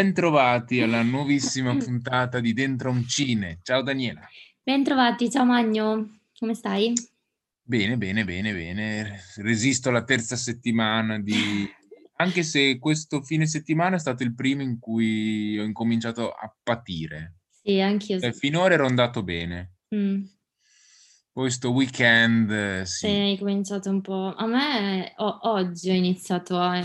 Bentrovati alla nuovissima puntata di Dentro un Cine. Ciao Daniela. Bentrovati, ciao Magno, come stai? Bene, bene, bene, bene. Resisto alla terza settimana di... Anche se questo fine settimana è stato il primo in cui ho incominciato a patire. Sì, anch'io. Cioè, finora ero andato bene. Mm. Poi sto weekend, eh, sì. Sì, hai cominciato un po'... A me o- oggi ho iniziato a...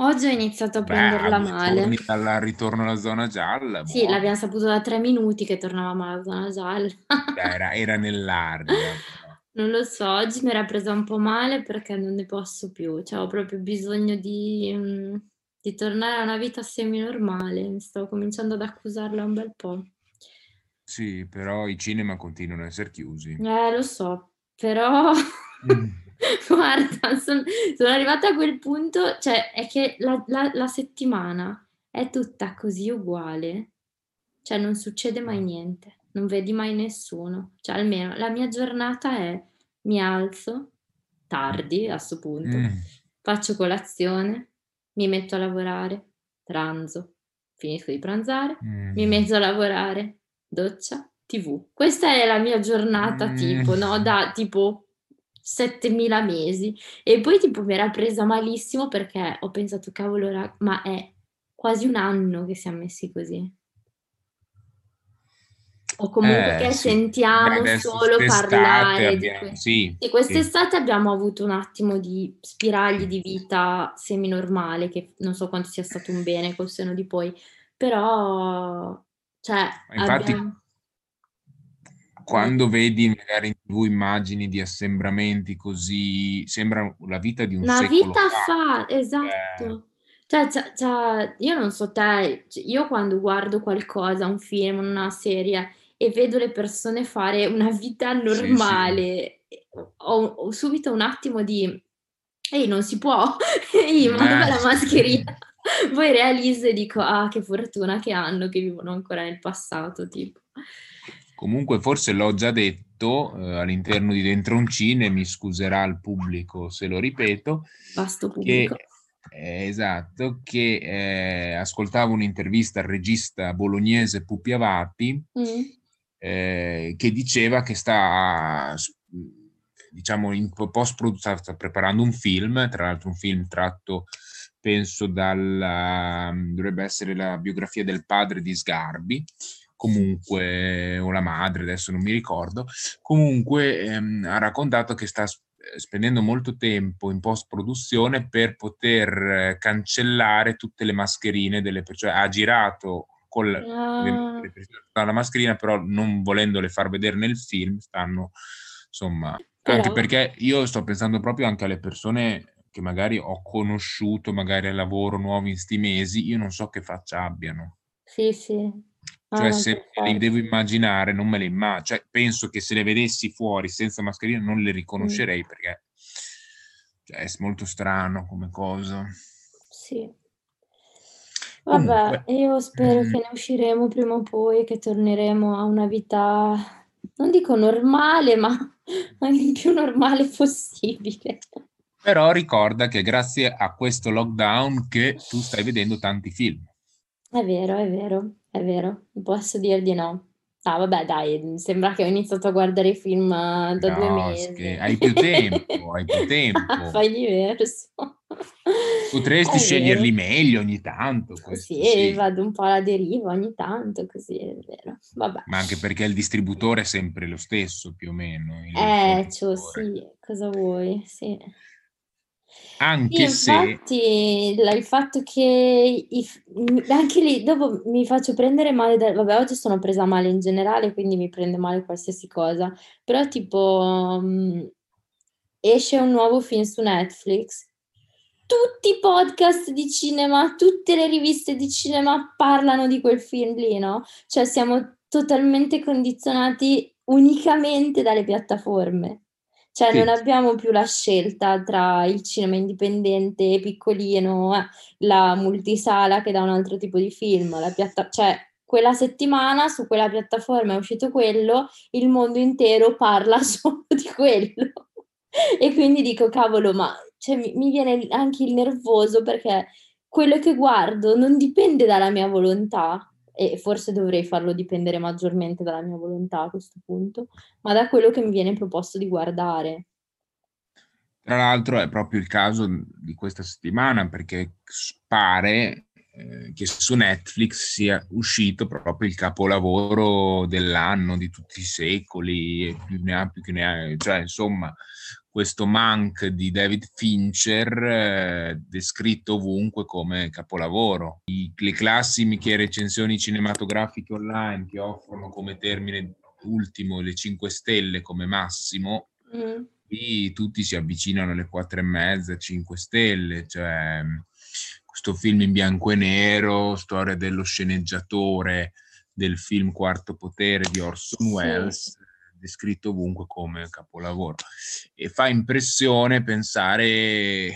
Oggi ho iniziato a prenderla male. dal ritorno alla zona gialla. Sì, buono. l'abbiamo saputo da tre minuti che tornavamo alla zona gialla. Era, era nell'aria. Non lo so, oggi mi era presa un po' male perché non ne posso più, cioè ho proprio bisogno di, mm, di tornare a una vita semi-normale, mi sto cominciando ad accusarla un bel po'. Sì, però i cinema continuano ad essere chiusi. Eh, lo so, però... Guarda, son, sono arrivata a quel punto, cioè è che la, la, la settimana è tutta così uguale, cioè non succede mai niente, non vedi mai nessuno, cioè almeno la mia giornata è mi alzo tardi a questo punto, mm. faccio colazione, mi metto a lavorare, pranzo, finisco di pranzare, mm. mi metto a lavorare, doccia, tv. Questa è la mia giornata mm. tipo, no? Da tipo 7000 mesi e poi tipo mi era presa malissimo perché ho pensato cavolo rag- ma è quasi un anno che siamo messi così o comunque eh, che sì. sentiamo Beh, solo parlare abbiamo, di que- sì, sì, quest'estate sì. abbiamo avuto un attimo di spiragli di vita semi-normale che non so quanto sia stato un bene col seno di poi però cioè infatti abbiamo quando vedi magari in tv immagini di assembramenti così, sembra la vita di un Una secolo vita fa, esatto. Eh. Cioè, cioè, cioè, io non so te, cioè, io quando guardo qualcosa, un film, una serie, e vedo le persone fare una vita normale, sì, sì. Ho, ho, subito un attimo di, ehi, non si può, ehi, ma dov'è la mascherina? Poi realizzo e dico, ah, che fortuna che hanno, che vivono ancora nel passato, tipo. Comunque forse l'ho già detto eh, all'interno di Dentro un Cine, mi scuserà il pubblico se lo ripeto. Vasto pubblico. Che, eh, esatto, che eh, ascoltavo un'intervista al regista bolognese Pupi Avati mm. Eh, che diceva che sta diciamo in post produzione sta preparando un film, tra l'altro un film tratto penso dalla dovrebbe essere la biografia del padre di Sgarbi comunque, o la madre, adesso non mi ricordo, comunque ehm, ha raccontato che sta spendendo molto tempo in post produzione per poter eh, cancellare tutte le mascherine delle persone. Ha girato con la, ah. la mascherina, però non volendole far vedere nel film, stanno insomma. Però... Anche perché io sto pensando proprio anche alle persone che magari ho conosciuto, magari al lavoro nuovi in sti mesi, io non so che faccia abbiano. Sì, sì, cioè, ah, se le devo immaginare, non me le immagino. Cioè, penso che se le vedessi fuori senza mascherina non le riconoscerei mm. perché cioè, è molto strano come cosa. Sì. Vabbè, Comunque, io spero mm. che ne usciremo prima o poi, che torneremo a una vita, non dico normale, ma il più normale possibile. Però ricorda che grazie a questo lockdown che tu stai vedendo tanti film. È vero, è vero, è vero, non posso dir di no. Ah, vabbè, dai, sembra che ho iniziato a guardare i film eh, da due No, mesi. hai più tempo, hai più tempo. Fai diverso. Potresti È sceglierli vero. meglio ogni tanto, questo Sì, sì. vado un po' alla deriva ogni tanto, così è vero. Vabbè. Ma anche perché il distributore è sempre lo stesso, più o meno. Eh, fornitore. sì, cosa vuoi? Sì. Sì, Anche se... infatti la- il fatto che i anche lì dopo mi faccio prendere male da, vabbè, oggi sono presa male in generale, quindi mi prende male qualsiasi cosa, però tipo mm, esce un nuovo film su Netflix, tutti i podcast di cinema, tutte le riviste di cinema parlano di quel film lì, no? Cioè siamo totalmente condizionati unicamente dalle piattaforme. Cioè non Sì. abbiamo più la scelta tra il cinema indipendente, piccolino, eh, la multisala che dà un altro tipo di film, la piatta- cioè quella settimana su quella piattaforma è uscito quello, il mondo intero parla solo di quello. E quindi dico, cavolo, ma cioè, mi viene anche il nervoso perché quello che guardo non dipende dalla mia volontà, e forse dovrei farlo dipendere maggiormente dalla mia volontà a questo punto, ma da quello che mi viene proposto di guardare. Tra l'altro è proprio il caso di questa settimana perché pare eh, che su Netflix sia uscito proprio il capolavoro dell'anno di tutti i secoli, più ne ha più che ne ha, cioè insomma questo Monk di David Fincher eh, descritto ovunque come capolavoro. I, le classiche recensioni cinematografiche online che offrono come termine ultimo le 5 stelle come massimo, mm. qui tutti si avvicinano alle 4 e mezza, 5 stelle, cioè questo film in bianco e nero, storia dello sceneggiatore del film Quarto Potere di Orson. Welles descritto ovunque come capolavoro. E fa impressione pensare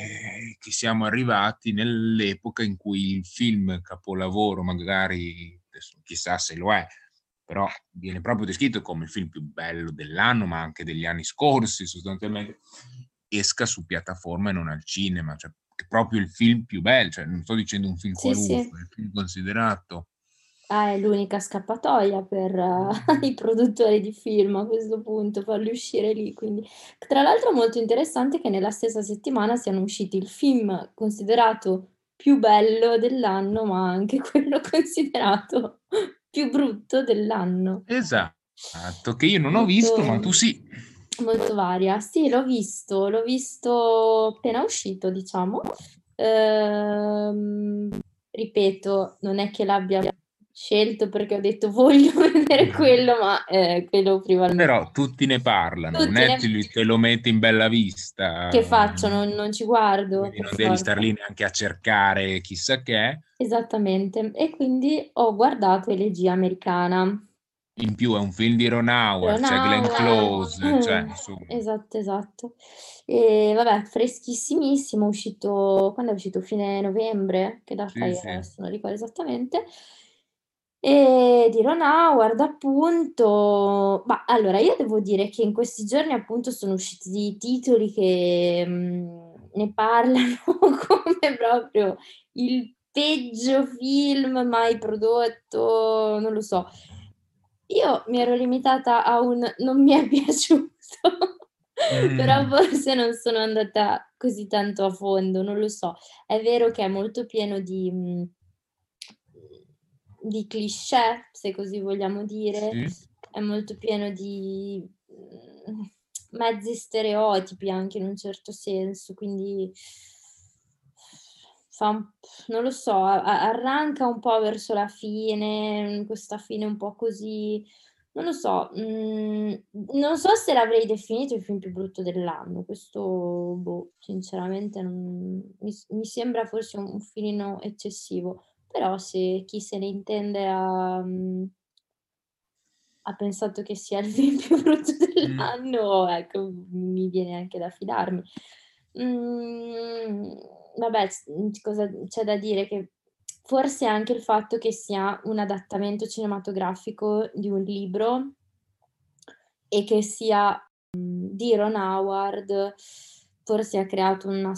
che siamo arrivati nell'epoca in cui il film capolavoro, magari, chissà se lo è, però viene proprio descritto come il film più bello dell'anno, ma anche degli anni scorsi, sostanzialmente, esca su piattaforma e non al cinema, cioè proprio il film più bello, cioè non sto dicendo un film sì, qualunque, sì. il film considerato è l'unica scappatoia per uh, i produttori di film a questo punto, farli uscire lì. Quindi. Tra l'altro è molto interessante che nella stessa settimana siano usciti il film considerato più bello dell'anno, ma anche quello considerato più brutto dell'anno. Esatto, che io non ho visto, ma tu sì. Molto varia. Sì, l'ho visto, l'ho visto appena uscito, diciamo. Ehm, ripeto, non è che l'abbia scelto perché ho detto voglio vedere quello, ma eh, quello prima. Però tutti ne parlano, tutti Netflix ne... te lo mette in bella vista. Che faccio? Non, non ci guardo. non devi forza. stare lì neanche a cercare chissà che. Esattamente, e quindi ho guardato Elegia Americana. In più è un film di Ron Howard, Ron c'è Glenn Close, cioè, Esatto, esatto. E vabbè, freschissimissimo, uscito, quando è uscito? Fine novembre, che data sì, è? Sì. Adesso non ricordo esattamente. E di Ron Howard, appunto, ma allora io devo dire che in questi giorni appunto sono usciti dei titoli che mh, mm, ne parlano come proprio il peggio film mai prodotto, non lo so. Io mi ero limitata a un non mi è piaciuto, mm. però forse non sono andata così tanto a fondo, non lo so. È vero che è molto pieno di... Mh, mm, di cliché, se così vogliamo dire, sì. è molto pieno di mm, mezzi stereotipi anche in un certo senso, quindi fa non lo so, arranca un po' verso la fine, questa fine un po' così, non lo so, mh, mm, non so se l'avrei definito il film più brutto dell'anno, questo, boh, sinceramente non, mi, mi, sembra forse un, un filino eccessivo però se chi se ne intende ha, mhmm, ha pensato che sia il film più brutto dell'anno, ecco, mi viene anche da fidarmi. Mhmm, vabbè, cosa c'è da dire? Che forse anche il fatto che sia un adattamento cinematografico di un libro e che sia, di Ron Howard, forse ha creato una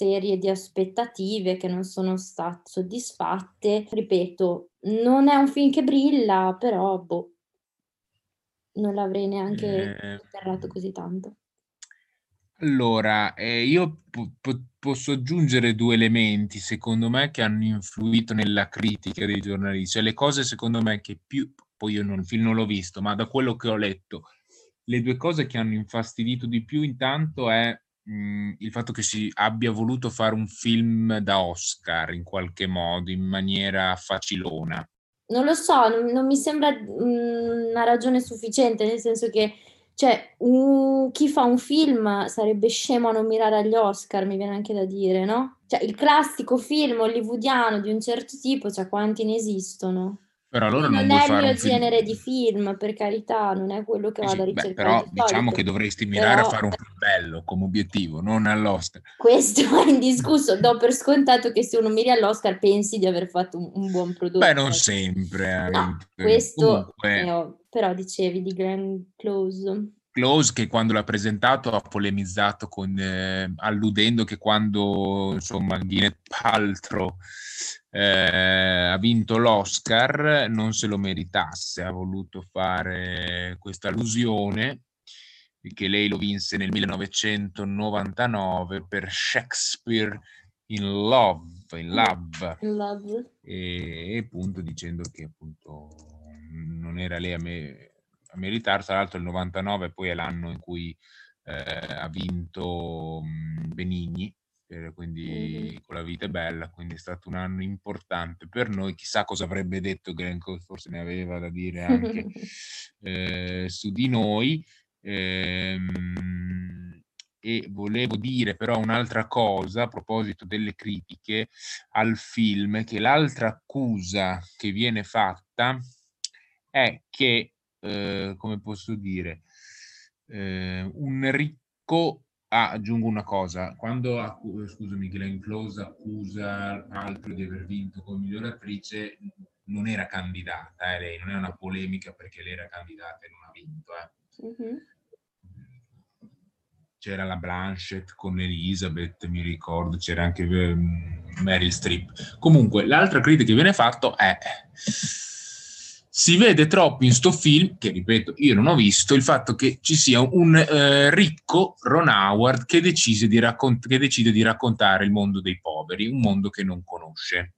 serie di aspettative che non sono state soddisfatte. Ripeto, non è un film che brilla, però boh, non l'avrei neanche eh, interrato così tanto. Allora, eh, io po- po- posso aggiungere due elementi, secondo me, che hanno influito nella critica dei giornalisti. Cioè, le cose, secondo me, che più... Poi io non, il film non l'ho visto, ma da quello che ho letto, le due cose che hanno infastidito di più intanto è mh, il fatto che si abbia voluto fare un film da Oscar in qualche modo, in maniera facilona. Non lo so, non, non mi sembra mh, una ragione sufficiente, nel senso che cioè, un, chi fa un film sarebbe scemo a non mirare agli Oscar, mi viene anche da dire, no? Cioè, il classico film hollywoodiano di un certo tipo, cioè quanti ne esistono? Però allora non, non è il mio genere film. di film, per carità, non è quello che vado a ricercare. Beh, però diciamo che dovresti mirare però... a fare un film bello come obiettivo, non all'Oscar. Questo è indiscusso, do per scontato che se uno miri all'Oscar pensi di aver fatto un, un buon prodotto. Beh, non sempre. No, questo, Comunque... però dicevi di Glenn Close. Close che quando l'ha presentato ha polemizzato con, eh, alludendo che quando insomma Gwyneth Paltrow eh, ha vinto l'Oscar non se lo meritasse, ha voluto fare questa allusione che lei lo vinse nel 1999 per Shakespeare in Love, in Love, in love. E, e, appunto dicendo che appunto non era lei a, me, a meritare, tra l'altro il 99 poi è l'anno in cui eh, ha vinto Benigni, eh, quindi con la vita è bella, quindi è stato un anno importante per noi, chissà cosa avrebbe detto Glencoe, forse ne aveva da dire anche eh, su di noi. Ehm, e volevo dire però un'altra cosa a proposito delle critiche al film, che l'altra accusa che viene fatta è che, eh, come posso dire, eh, un ricco Ah, aggiungo una cosa, quando accu- scusami, Glenn Close accusa altro di aver vinto come miglior attrice, non era candidata, eh, lei non è una polemica perché lei era candidata e non ha vinto. Eh. Mm-hmm. C'era la Blanchett con Elizabeth, mi ricordo, c'era anche um, Meryl Streep. Comunque, l'altra critica che viene fatta è si vede troppo in sto film, che ripeto io non ho visto, il fatto che ci sia un eh, ricco Ron Howard che di raccont- che decide di raccontare il mondo dei poveri, un mondo che non conosce.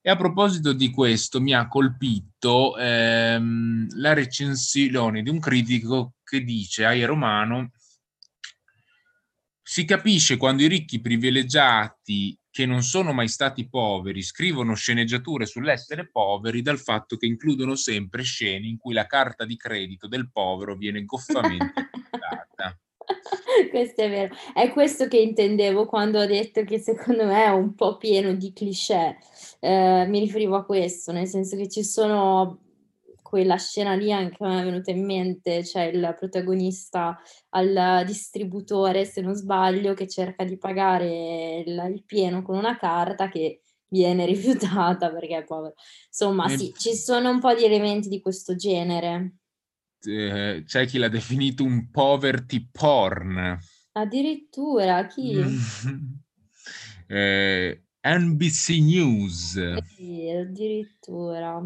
E a proposito di questo mi ha colpito ehm, la recensione di un critico che dice ai Romano si capisce quando i ricchi privilegiati che non sono mai stati poveri scrivono sceneggiature sull'essere poveri dal fatto che includono sempre scene in cui la carta di credito del povero viene goffamente data. questo è vero. È questo che intendevo quando ho detto che secondo me è un po' pieno di cliché. Eh, mi riferivo a questo, nel senso che ci sono quella scena lì anche mi è venuta in mente, c'è il protagonista al distributore, se non sbaglio, che cerca di pagare il, il pieno con una carta che viene rifiutata perché è povero. Insomma, e... sì, ci sono un po' di elementi di questo genere. Eh, c'è chi l'ha definito un poverty porn. Addirittura, chi? eh, NBC News. Sì, addirittura.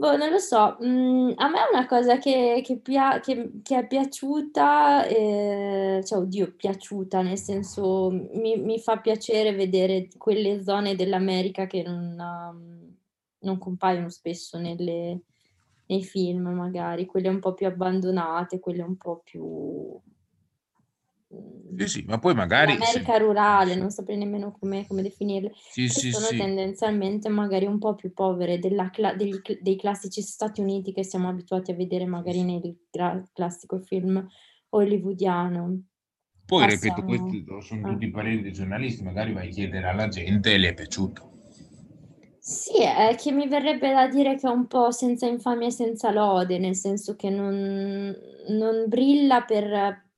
Boh, non lo so, mhmm, a me è una cosa che che pia che che è piaciuta, ehm, cioè oddio piaciuta, nel senso mi mi fa piacere vedere quelle zone dell'America che non mhmm, non compaiono spesso nelle nei film magari, quelle un po' più abbandonate, quelle un po' più sì, sì, ma poi magari... L'America se... rurale, non saprei nemmeno come, come definirle, sì, sì, sono sì. tendenzialmente magari un po' più povere cla- degli, dei classici Stati Uniti che siamo abituati a vedere magari nel gra- classico film hollywoodiano. Poi, Passiamo... ripeto, questi sono tutti i pareri dei giornalisti, magari vai a chiedere alla gente e le è piaciuto. Sì, è che mi verrebbe da dire che è un po' senza infamia e senza lode, nel senso che non, non brilla per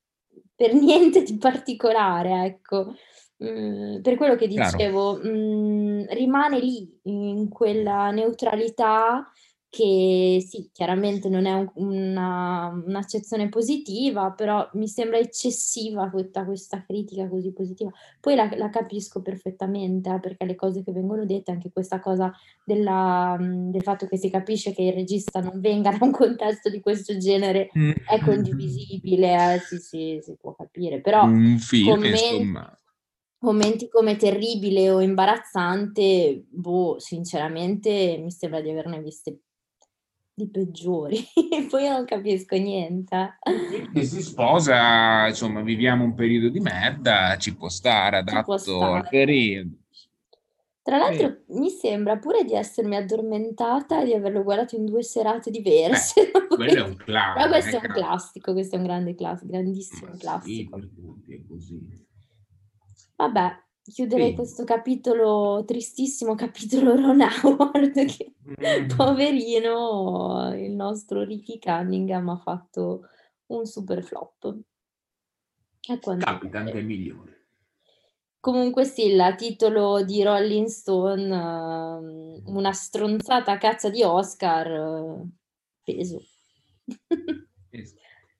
per niente di particolare, ecco. Mm, per quello che dicevo, mm, rimane lì in quella neutralità che sì, chiaramente non è un, una, un'accezione positiva, però mi sembra eccessiva tutta questa critica così positiva. Poi la, la capisco perfettamente, eh, perché le cose che vengono dette, anche questa cosa della, mm, del fatto che si capisce che il regista non venga da un contesto di questo genere mm. è condivisibile, eh, sì, sì, si può capire, però un film, commenti, insomma. Momenti come terribile o imbarazzante, boh, sinceramente mi sembra di averne viste di peggiori, poi non capisco niente. E si sposa, insomma, viviamo un periodo di merda, ci può stare, adatto può stare. al periodo. Tra l'altro eh. mi sembra pure di essermi addormentata e di averlo guardato in due serate diverse. Beh, quello è un classico. Però questo è un classico, questo è un grande classico, grandissimo Ma classico. Sì, è così. Vabbè, Chiuderei sì. questo capitolo, tristissimo capitolo Ron Howard, che mm. poverino, il nostro Ricky Cunningham ha fatto un super flop. Capita anche il migliore. Comunque sì, il titolo di Rolling Stone, uh, una stronzata cazza di Oscar, uh, peso.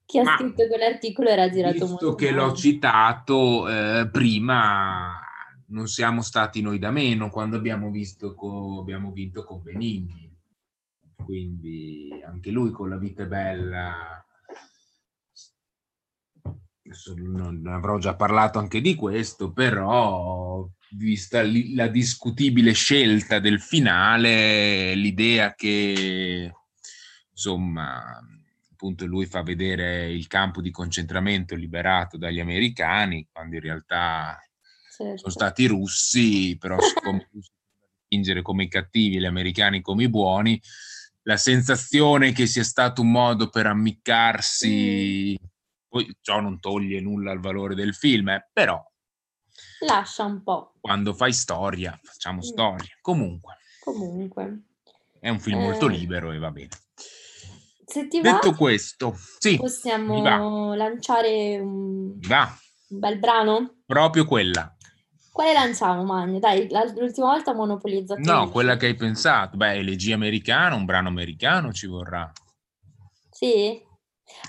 chi ha scritto quell'articolo era girato visto molto che l'ho citato eh, prima, non siamo stati noi da meno quando abbiamo, visto co- abbiamo vinto con Benigni. Quindi anche lui con la vita bella. non avrò già parlato anche di questo, però vista la discutibile scelta del finale, l'idea che insomma appunto lui fa vedere il campo di concentramento liberato dagli americani, quando in realtà certo. sono stati i russi, però siccome fingere come i cattivi, gli americani come i buoni, la sensazione che sia stato un modo per ammiccarsi, mm. poi ciò non toglie nulla al valore del film, eh, però lascia un po'. Quando fai storia, facciamo mm. storia. Comunque. Comunque. È un film eh... molto libero e va bene. Se ti Detto va, questo, sì, possiamo lanciare un, un bel brano? Proprio quella. Quale lanciamo, Magno? Dai, l'ultima volta monopolizzato. No, quella che hai pensato. Beh, elegia americano, un brano americano ci vorrà. Sì?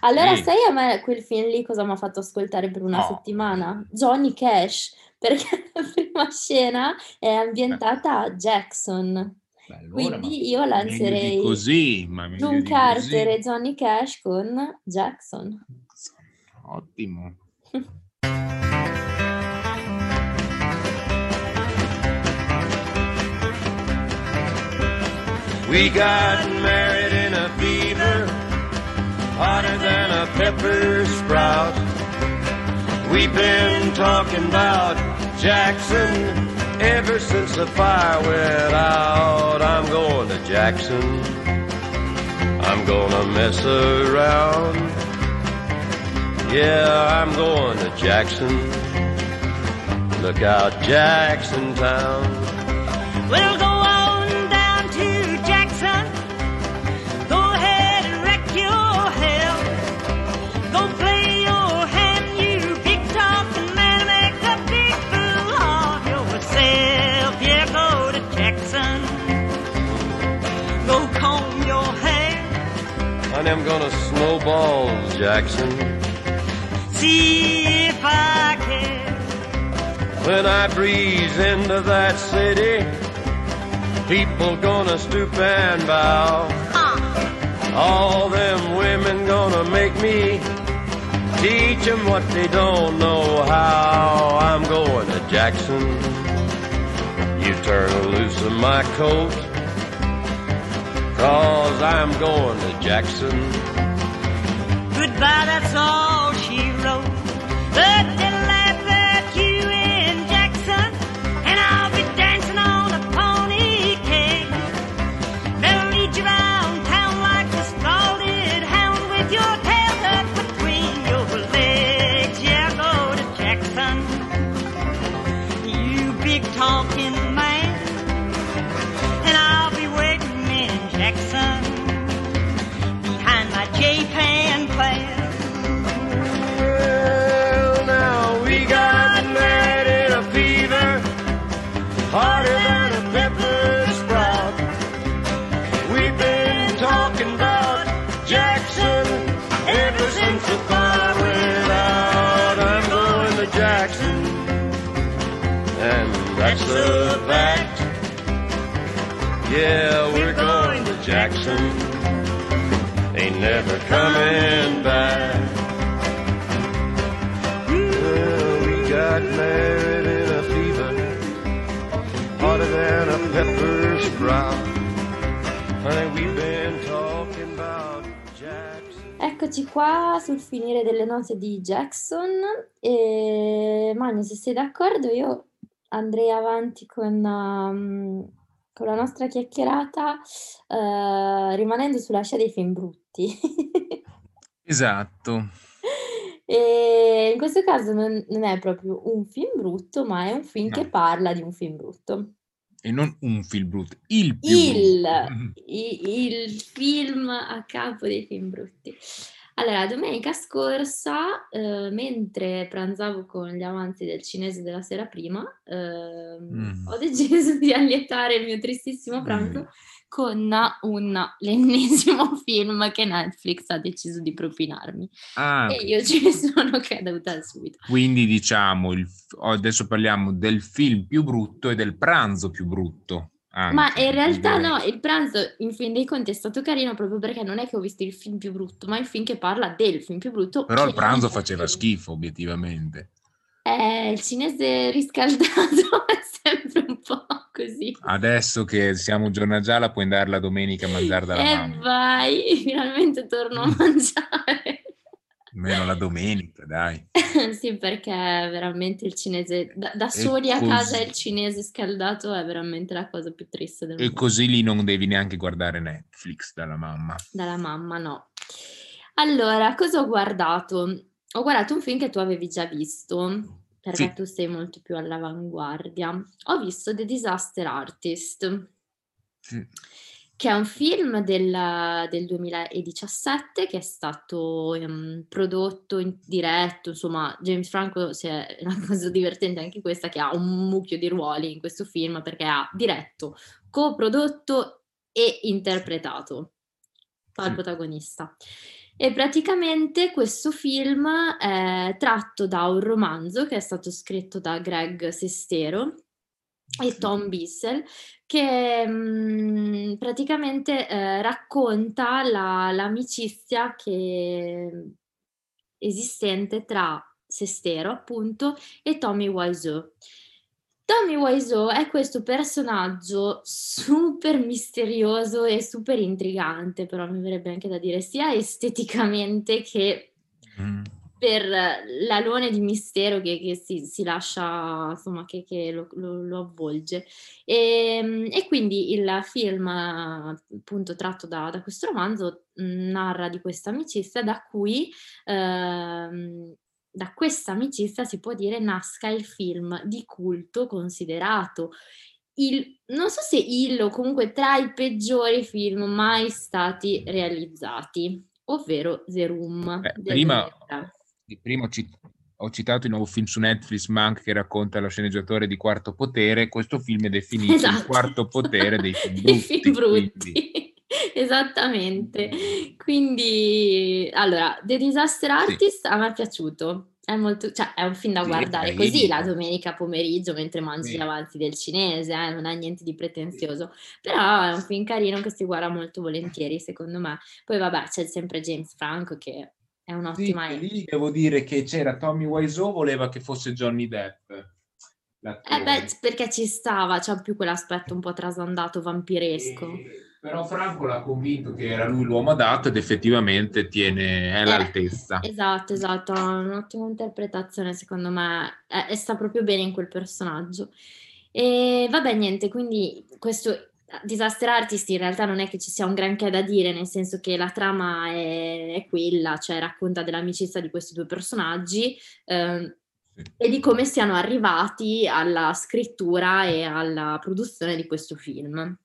Allora, sì. sai a me quel film lì cosa mi ha fatto ascoltare per una no. settimana? Johnny Cash, perché la prima scena è ambientata a Jackson. Beh, allora, Quindi io lancerei così, June Carter e Johnny Cash con Jackson. Ottimo. We got married in a fever, hotter than a pepper sprout. We've been talking about Jackson Ever since the fire went out, I'm going to Jackson. I'm gonna mess around. Yeah, I'm going to Jackson. Look out, Jackson Town. We'll I'm gonna snowball Jackson. See if I can. When I breeze into that city, people gonna stoop and bow. Ah. All them women gonna make me teach them what they don't know how. I'm going to Jackson. You turn loose of my coat. Cause I'm going to Jackson. Goodbye, that's all she wrote. Yeah, we're going to Jackson. Ain't never coming back. Well, we got married in a fever, hotter than a pepper sprout. Honey, we've been talking about Jackson. Eccoci qua sul finire delle note di Jackson. E Magno, se sei d'accordo, io andrei avanti con, um, con la nostra chiacchierata uh, rimanendo sulla scia dei film brutti. esatto. E in questo caso non, non, è proprio un film brutto, ma è un film no. che parla di un film brutto. E non un film brutto, il il, brutto. il, il film a capo dei film brutti. Allora, domenica scorsa, eh, mentre pranzavo con gli amanti del cinese della sera prima, eh, mm. ho deciso di allietare il mio tristissimo pranzo mm. con un, l'ennesimo film che Netflix ha deciso di propinarmi. Ah, e io ci sono caduta subito. Quindi diciamo, il, adesso parliamo del film più brutto e del pranzo più brutto. Anche, Ma in realtà no, il pranzo in fin dei conti è stato carino proprio perché non è che ho visto il film più brutto, ma il film che parla del film più brutto. Però il pranzo faceva schifo, obiettivamente. Eh, il cinese riscaldato è sempre un po' così. Adesso che siamo giorno gialla puoi andare la domenica a mangiare dalla e mamma. vai, finalmente torno a mangiare. Meno la domenica, dai. sì, perché veramente il cinese, da, da soli a casa il cinese scaldato è veramente la cosa più triste del mondo. E così lì non devi neanche guardare Netflix dalla mamma. Dalla mamma, no. Allora, cosa ho guardato? Ho guardato un film che tu avevi già visto, perché sì. tu sei molto più all'avanguardia. Ho visto The Disaster Artist, sì. Che è un film del, del 2017 che è stato um, prodotto in diretto, insomma, James Franco, è una cosa divertente anche questa, che ha un mucchio di ruoli in questo film, perché ha diretto, coprodotto e interpretato, sì. il protagonista. E praticamente questo film è tratto da un romanzo che è stato scritto da Greg Sestero e Tom Bissell, che mh, mm, praticamente eh, racconta la, l'amicizia che esistente tra Sestero, appunto, e Tommy Wiseau. Tommy Wiseau è questo personaggio super misterioso e super intrigante, però mi verrebbe anche da dire sia esteticamente che mm. Per l'alone di mistero che, che si, si, lascia, insomma, che, che lo, lo, lo, avvolge. E, ehm, e, quindi il film, appunto, tratto da, da questo romanzo, narra di questa amicizia da cui... Ehm, da questa amicizia si può dire nasca il film di culto considerato il, non so se il o comunque tra i peggiori film mai stati realizzati, ovvero The Room. Beh, prima, prima ho citato il nuovo film su Netflix, Monk, che racconta lo sceneggiatore di Quarto Potere. Questo film è definito esatto. il quarto potere dei film brutti. film brutti. Esattamente. Quindi, allora, The Disaster Artist sì. a me è piaciuto. È, molto, cioè, è un film da sì, guardare così la domenica pomeriggio mentre mangi sì. avanti del cinese, eh, non ha niente di pretenzioso, però è un film carino che si guarda molto volentieri secondo me. Poi vabbè c'è sempre James Franco che è un'ottima... Sì, lì devo dire che c'era Tommy Wiseau, voleva che fosse Johnny Depp. Eh beh, perché ci stava, c'ha più quell'aspetto un po' trasandato, vampiresco. E però Franco l'ha convinto che era lui l'uomo adatto ed effettivamente tiene, è all'altezza. Eh, esatto, esatto, un'ottima interpretazione secondo me e eh, sta proprio bene in quel personaggio. E vabbè, niente, quindi questo Disaster Artist in realtà non è che ci sia un granché da dire, nel senso che la trama è, è quella, cioè racconta dell'amicizia di questi due personaggi eh, e di come siano arrivati alla scrittura e alla produzione di questo film.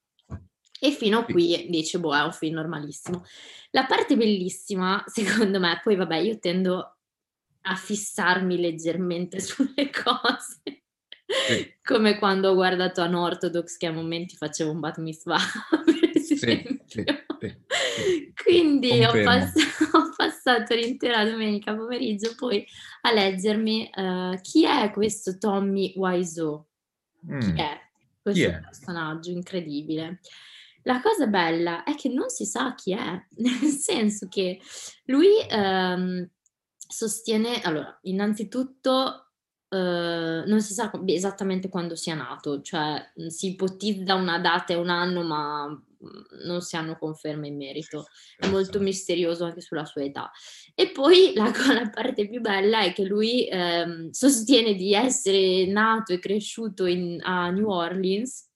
E fino a qui dice, boh, è un film normalissimo. La parte bellissima, secondo me, poi vabbè, io tendo a fissarmi leggermente sulle cose. Sì. Come quando ho guardato Unorthodox che a momenti facevo un bat mitzvah, per esempio. Sì, sì, Quindi ho, pass- ho, passato l'intera domenica pomeriggio poi a leggermi uh, chi è questo Tommy Wiseau? Mm. Chi è questo chi è? personaggio incredibile? La cosa bella è che non si sa chi è, nel senso che lui ehm, sostiene, allora, innanzitutto Uh, non si sa esattamente quando sia nato, cioè si ipotizza una data e un anno, ma non si hanno conferme in merito. È molto misterioso anche sulla sua età. E poi la, la parte più bella è che lui ehm, sostiene di essere nato e cresciuto in, a New Orleans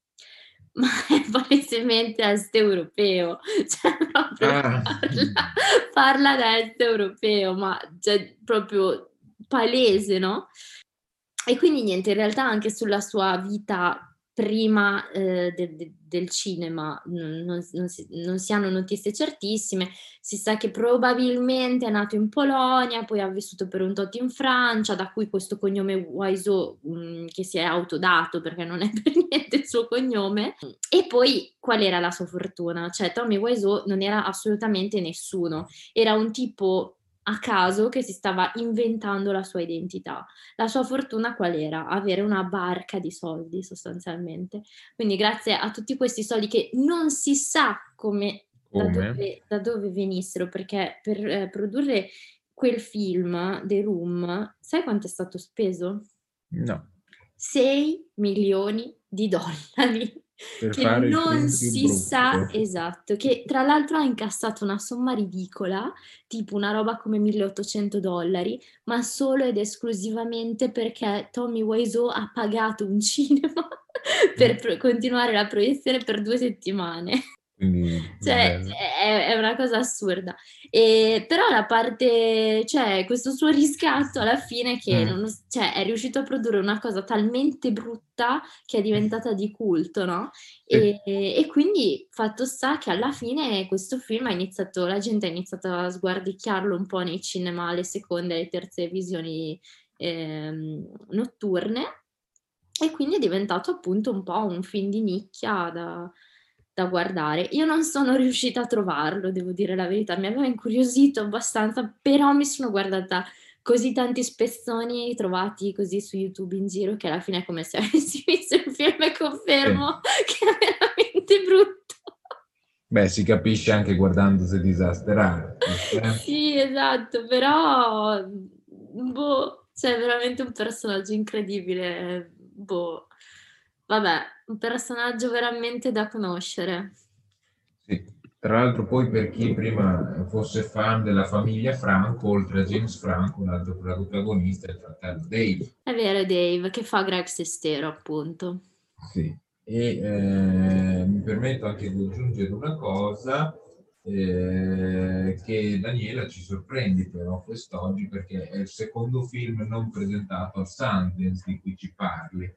ma è palesemente est europeo, cioè proprio ah. parla, parla da est europeo, ma cioè, proprio palese, no? E quindi niente, in realtà anche sulla sua vita prima eh, de, de, del cinema, non, non, si, non, si, hanno notizie certissime, si sa che probabilmente è nato in Polonia, poi ha vissuto per un tot in Francia, da cui questo cognome Wiseau mm, che si è autodato perché non è per niente il suo cognome. E poi qual era la sua fortuna? Cioè Tommy Wiseau non era assolutamente nessuno, era un tipo a caso che si stava inventando la sua identità. La sua fortuna qual era? Avere una barca di soldi sostanzialmente. Quindi grazie a tutti questi soldi che non si sa come, come? Da, dove, da, dove, venissero, perché per eh, produrre quel film, The Room, sai quanto è stato speso? No. 6 milioni di dollari che non si sa esatto, che tra l'altro ha incassato una somma ridicola, tipo una roba come 1800 dollari, ma solo ed esclusivamente perché Tommy Wiseau ha pagato un cinema per pro- continuare la proiezione per due settimane. Quindi, cioè, è, è, una cosa assurda. E, però la parte, cioè, questo suo riscatto alla fine che mm. non, cioè, è riuscito a produrre una cosa talmente brutta che è diventata di culto, no? E, e, e, quindi fatto sta che alla fine questo film ha iniziato, la gente ha iniziato a sguardicchiarlo un po' nei cinema alle seconde e alle terze visioni ehm, notturne e quindi è diventato appunto un po' un film di nicchia da da guardare. Io non sono riuscita a trovarlo, devo dire la verità, mi aveva incuriosito abbastanza, però mi sono guardata così tanti spezzoni trovati così su YouTube in giro che alla fine è come se avessi visto il film e confermo sì. che è veramente brutto. Beh, si capisce anche guardando The Disaster Artist. Eh? sì, esatto, però boh, c'è veramente un personaggio incredibile, boh Vabbè, un personaggio veramente da conoscere. Sì. Tra l'altro poi per chi prima fosse fan della famiglia Franco, oltre a James Franco, l'altro protagonista è il fratello Dave. È vero Dave, che fa Greg Sestero appunto. Sì, e eh, mi permetto anche di aggiungere una cosa, eh, che Daniela ci sorprendi però quest'oggi perché è il secondo film non presentato al Sundance di cui ci parli.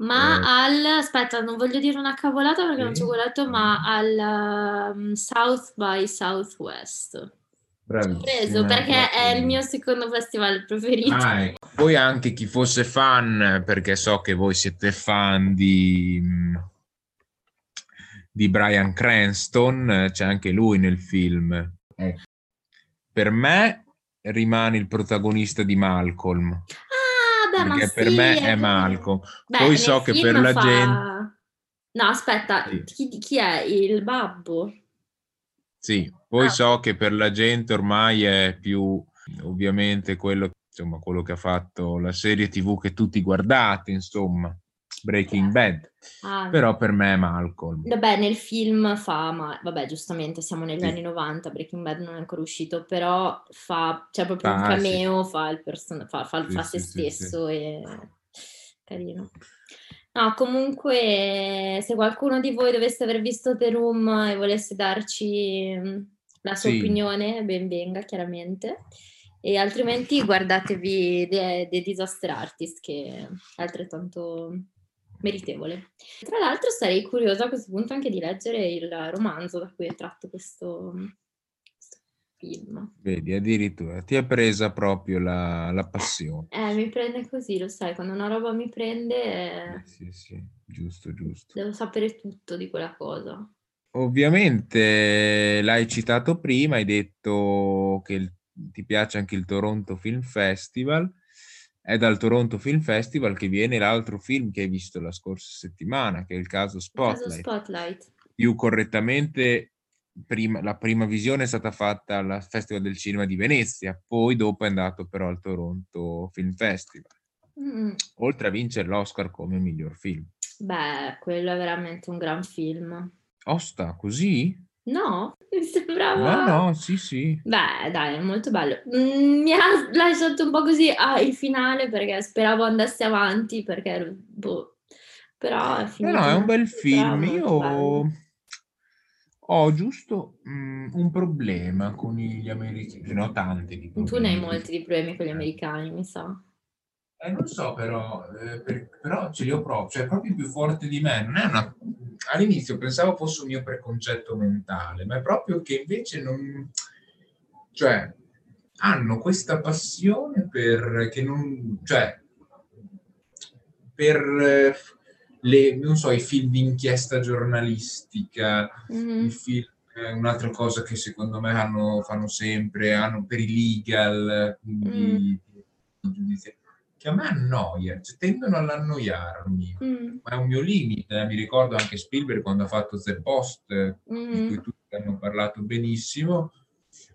Ma eh. al, aspetta, non voglio dire una cavolata perché sì. non ci ho guardato, ma al um, South by Southwest. Bravissimo. Preso perché è il mio secondo festival preferito. Ah, ecco. Poi anche chi fosse fan, perché so che voi siete fan di, di Brian Cranston, c'è anche lui nel film. Ecco. Per me rimane il protagonista di Malcolm vabbè, perché per sì, me è, è Malcolm. Beh, Poi so che per la fa... gente... No, aspetta, sì. chi, chi, è? Il babbo? Sì, poi ah. so che per la gente ormai è più ovviamente quello, insomma, quello che ha fatto la serie TV che tutti guardate, insomma. Breaking Bad, ah, però per me è Malcolm. Vabbè, nel film fa, ma vabbè, giustamente siamo negli sì. anni 90, Breaking Bad non è ancora uscito, però fa, c'è proprio ah, un cameo, sì. fa, il person- fa, fa, sì, fa se stesso e carino. No, comunque, se qualcuno di voi dovesse aver visto The Room e volesse darci mm, la sua opinione, ben venga, chiaramente. E altrimenti guardatevi The, The Disaster Artist, che è altrettanto meritevole. Tra l'altro sarei curiosa a questo punto anche di leggere il romanzo da cui è tratto questo, questo film. Vedi, addirittura ti è presa proprio la, la, passione. Eh, mi prende così, lo sai, quando una roba mi prende... Eh, sì, sì, giusto, giusto. Devo sapere tutto di quella cosa. Ovviamente l'hai citato prima, hai detto che il, ti piace anche il Toronto Film Festival è dal Toronto Film Festival che viene l'altro film che hai visto la scorsa settimana, che è il caso Spotlight. Il caso Spotlight. Più correttamente, prima, la prima visione è stata fatta al Festival del Cinema di Venezia, poi dopo è andato però al Toronto Film Festival. Mm. Oltre a vincere l'Oscar come miglior film. Beh, quello è veramente un gran film. Osta, così? No, mi sembrava... No, no, sì, sì. Beh, dai, è molto bello. Mm, mi ha lasciato un po' così ah, il finale perché speravo andasse avanti perché, boh, però è finito. No, no, è un bel film. Io ho giusto mm, un problema con gli americani, ne ho tanti di Tu ne hai molti di problemi con gli americani, mi sa. Eh, non so però, eh, per, però ce li ho proprio, cioè proprio più forte di me. Non è una... All'inizio pensavo fosse un mio preconcetto mentale, ma è proprio che invece non... Cioè, hanno questa passione per... che non... cioè, per... Le, non so, i film di inchiesta giornalistica, mm-hmm. i film eh, un'altra cosa che secondo me hanno, fanno sempre, hanno per i legal, quindi mm. giudiziari, che a me annoia, cioè, tendono all'annoiarmi, mm. ma è un mio limite. Eh. Mi ricordo anche Spielberg quando ha fatto The Post, mm. di cui tutti hanno parlato benissimo.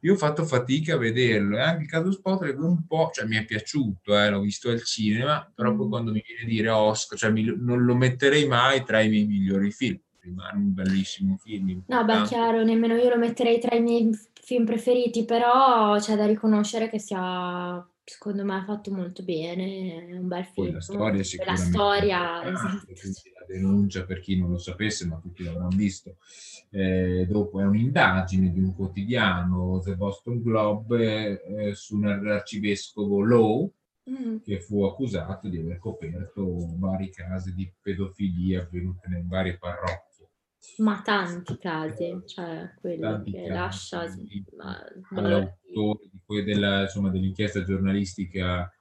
Io ho fatto fatica a vederlo e anche il caso Spotlight un po', cioè mi è piaciuto, eh, l'ho visto al cinema, però poi mm. quando mi viene a dire Oscar, cioè mi, non lo metterei mai tra i miei migliori film, rimane un bellissimo film. No, beh, chiaro, nemmeno io lo metterei tra i miei film preferiti, però c'è da riconoscere che sia secondo me ha fatto molto bene, è un bel film. Poi la storia sicuramente. La storia, esatto. La denuncia, per chi non lo sapesse, ma tutti l'avranno visto, eh, dopo è un'indagine di un quotidiano, The Boston Globe, eh, su un arcivescovo Lowe, mm. che fu accusato di aver coperto vari casi di pedofilia avvenute in varie parrocchie ma tanti casi, cioè quello tanti che casi, lascia... All'autore di della, insomma, dell'inchiesta giornalistica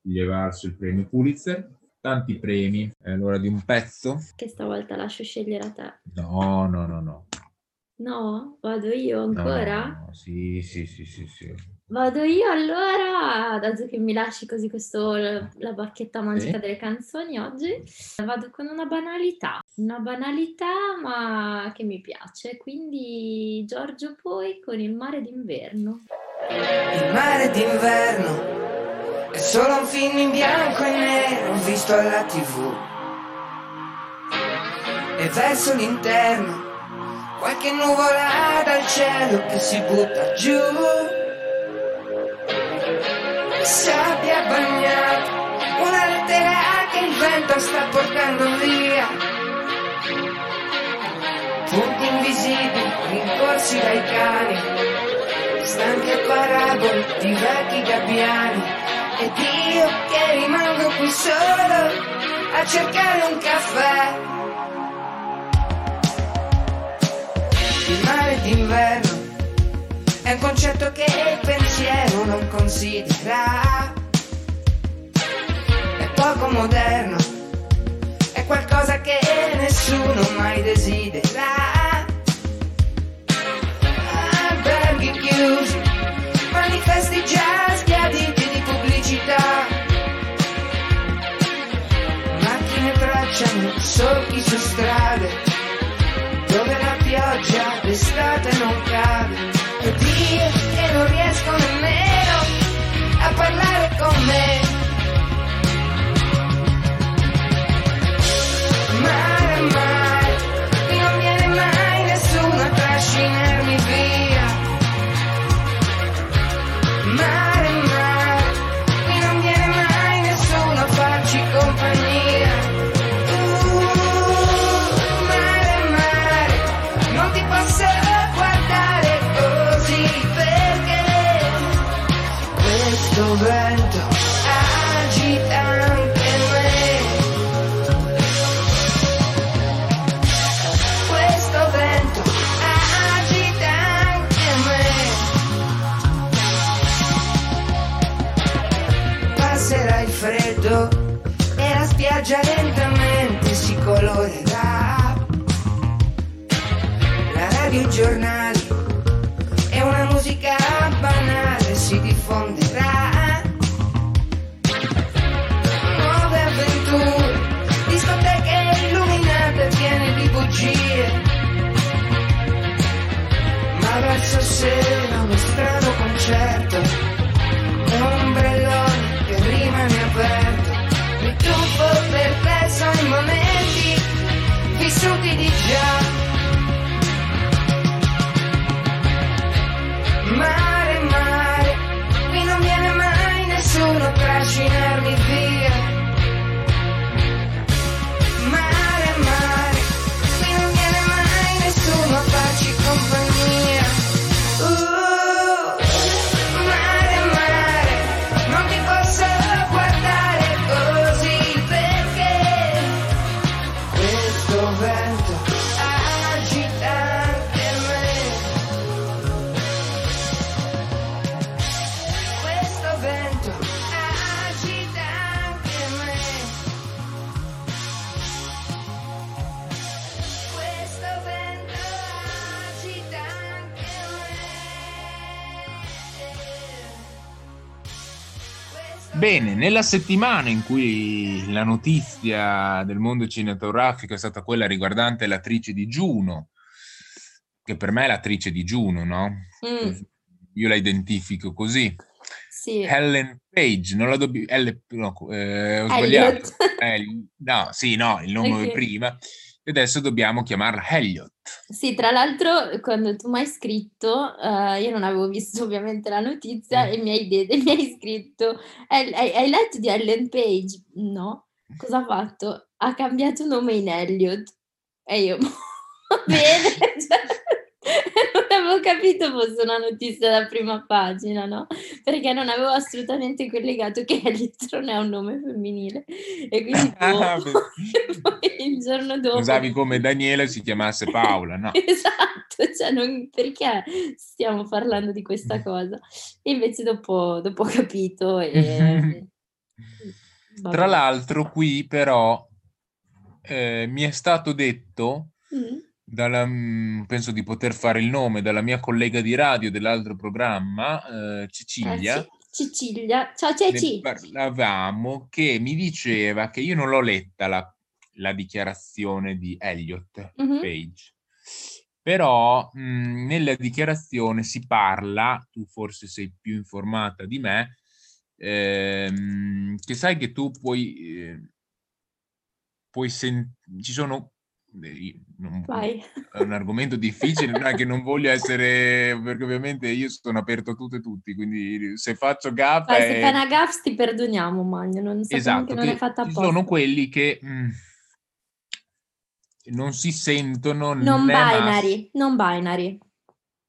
gli è valso il premio Pulitzer, tanti premi, è l'ora di un pezzo. Che stavolta lascio scegliere a te. No, no, no, no. No? Vado io ancora? No, no, sì, sì, sì, sì, sì. Vado io allora, dato che mi lasci così questo, la bacchetta magica sì. delle canzoni oggi, vado con una banalità, una banalità ma che mi piace, quindi Giorgio Poi con Il mare d'inverno. Il mare d'inverno è solo un film in bianco e nero visto alla tv e verso l'interno qualche nuvola dal cielo che si butta giù. Sabbia bagnata, una lettera che il vento sta portando via. Punti invisibili rincorsi dai cani, stanche parabole di vecchi gabbiani. Ed io che rimango qui solo a cercare un caffè il mare d'inverno è un concetto che il pensiero non considera. È poco moderno, è qualcosa che nessuno mai desidera. Alberghi chiusi, manifesti già sbiaditi di pubblicità. Macchine tracciano solchi su strade Bene, nella settimana in cui la notizia del mondo cinematografico è stata quella riguardante l'attrice di Juno, che per me è l'attrice di Juno, no? Mm. Io la identifico così. Sì. Helen Page, non la dobbiamo... No, eh, ho sbagliato. Eh, no, sì, no, il nome okay. prima e adesso dobbiamo chiamarla Elliot. Sì, tra l'altro quando tu mi hai scritto, uh, io non avevo visto ovviamente la notizia mm. e mi hai, de- mi hai scritto, hai, hai, letto di Ellen Page? No. Cosa ha fatto? Ha cambiato nome in Elliot. E io, va bene, cioè, non avevo capito fosse una notizia da prima pagina, no? Perché non avevo assolutamente collegato che Elliot non è un nome femminile. E quindi ah, poi il giorno dopo... Usavi come Daniela si chiamasse Paola, no? esatto, cioè non, perché stiamo parlando di questa cosa? E invece dopo, dopo ho capito e... Tra l'altro qui però eh, mi è stato detto... Mm dalla, mm, penso di poter fare il nome, dalla mia collega di radio dell'altro programma, eh, Cecilia. Eh, Cecilia, ciao Ceci. Parlavamo che mi diceva che io non l'ho letta la, la dichiarazione di Elliot mm-hmm. Page, però mh, mm, nella dichiarazione si parla, tu forse sei più informata di me, ehm, che sai che tu puoi, eh, puoi sentire, ci sono non, è un argomento difficile, non è che non voglio essere, perché ovviamente io sono aperto a tutto e tutti, quindi se faccio gaff... Vai, è... Se fai una gaff ti perdoniamo, Magno, non esatto, che non è fatta apposta. sono quelli che mh, mm, non si sentono... Non binary, non binary.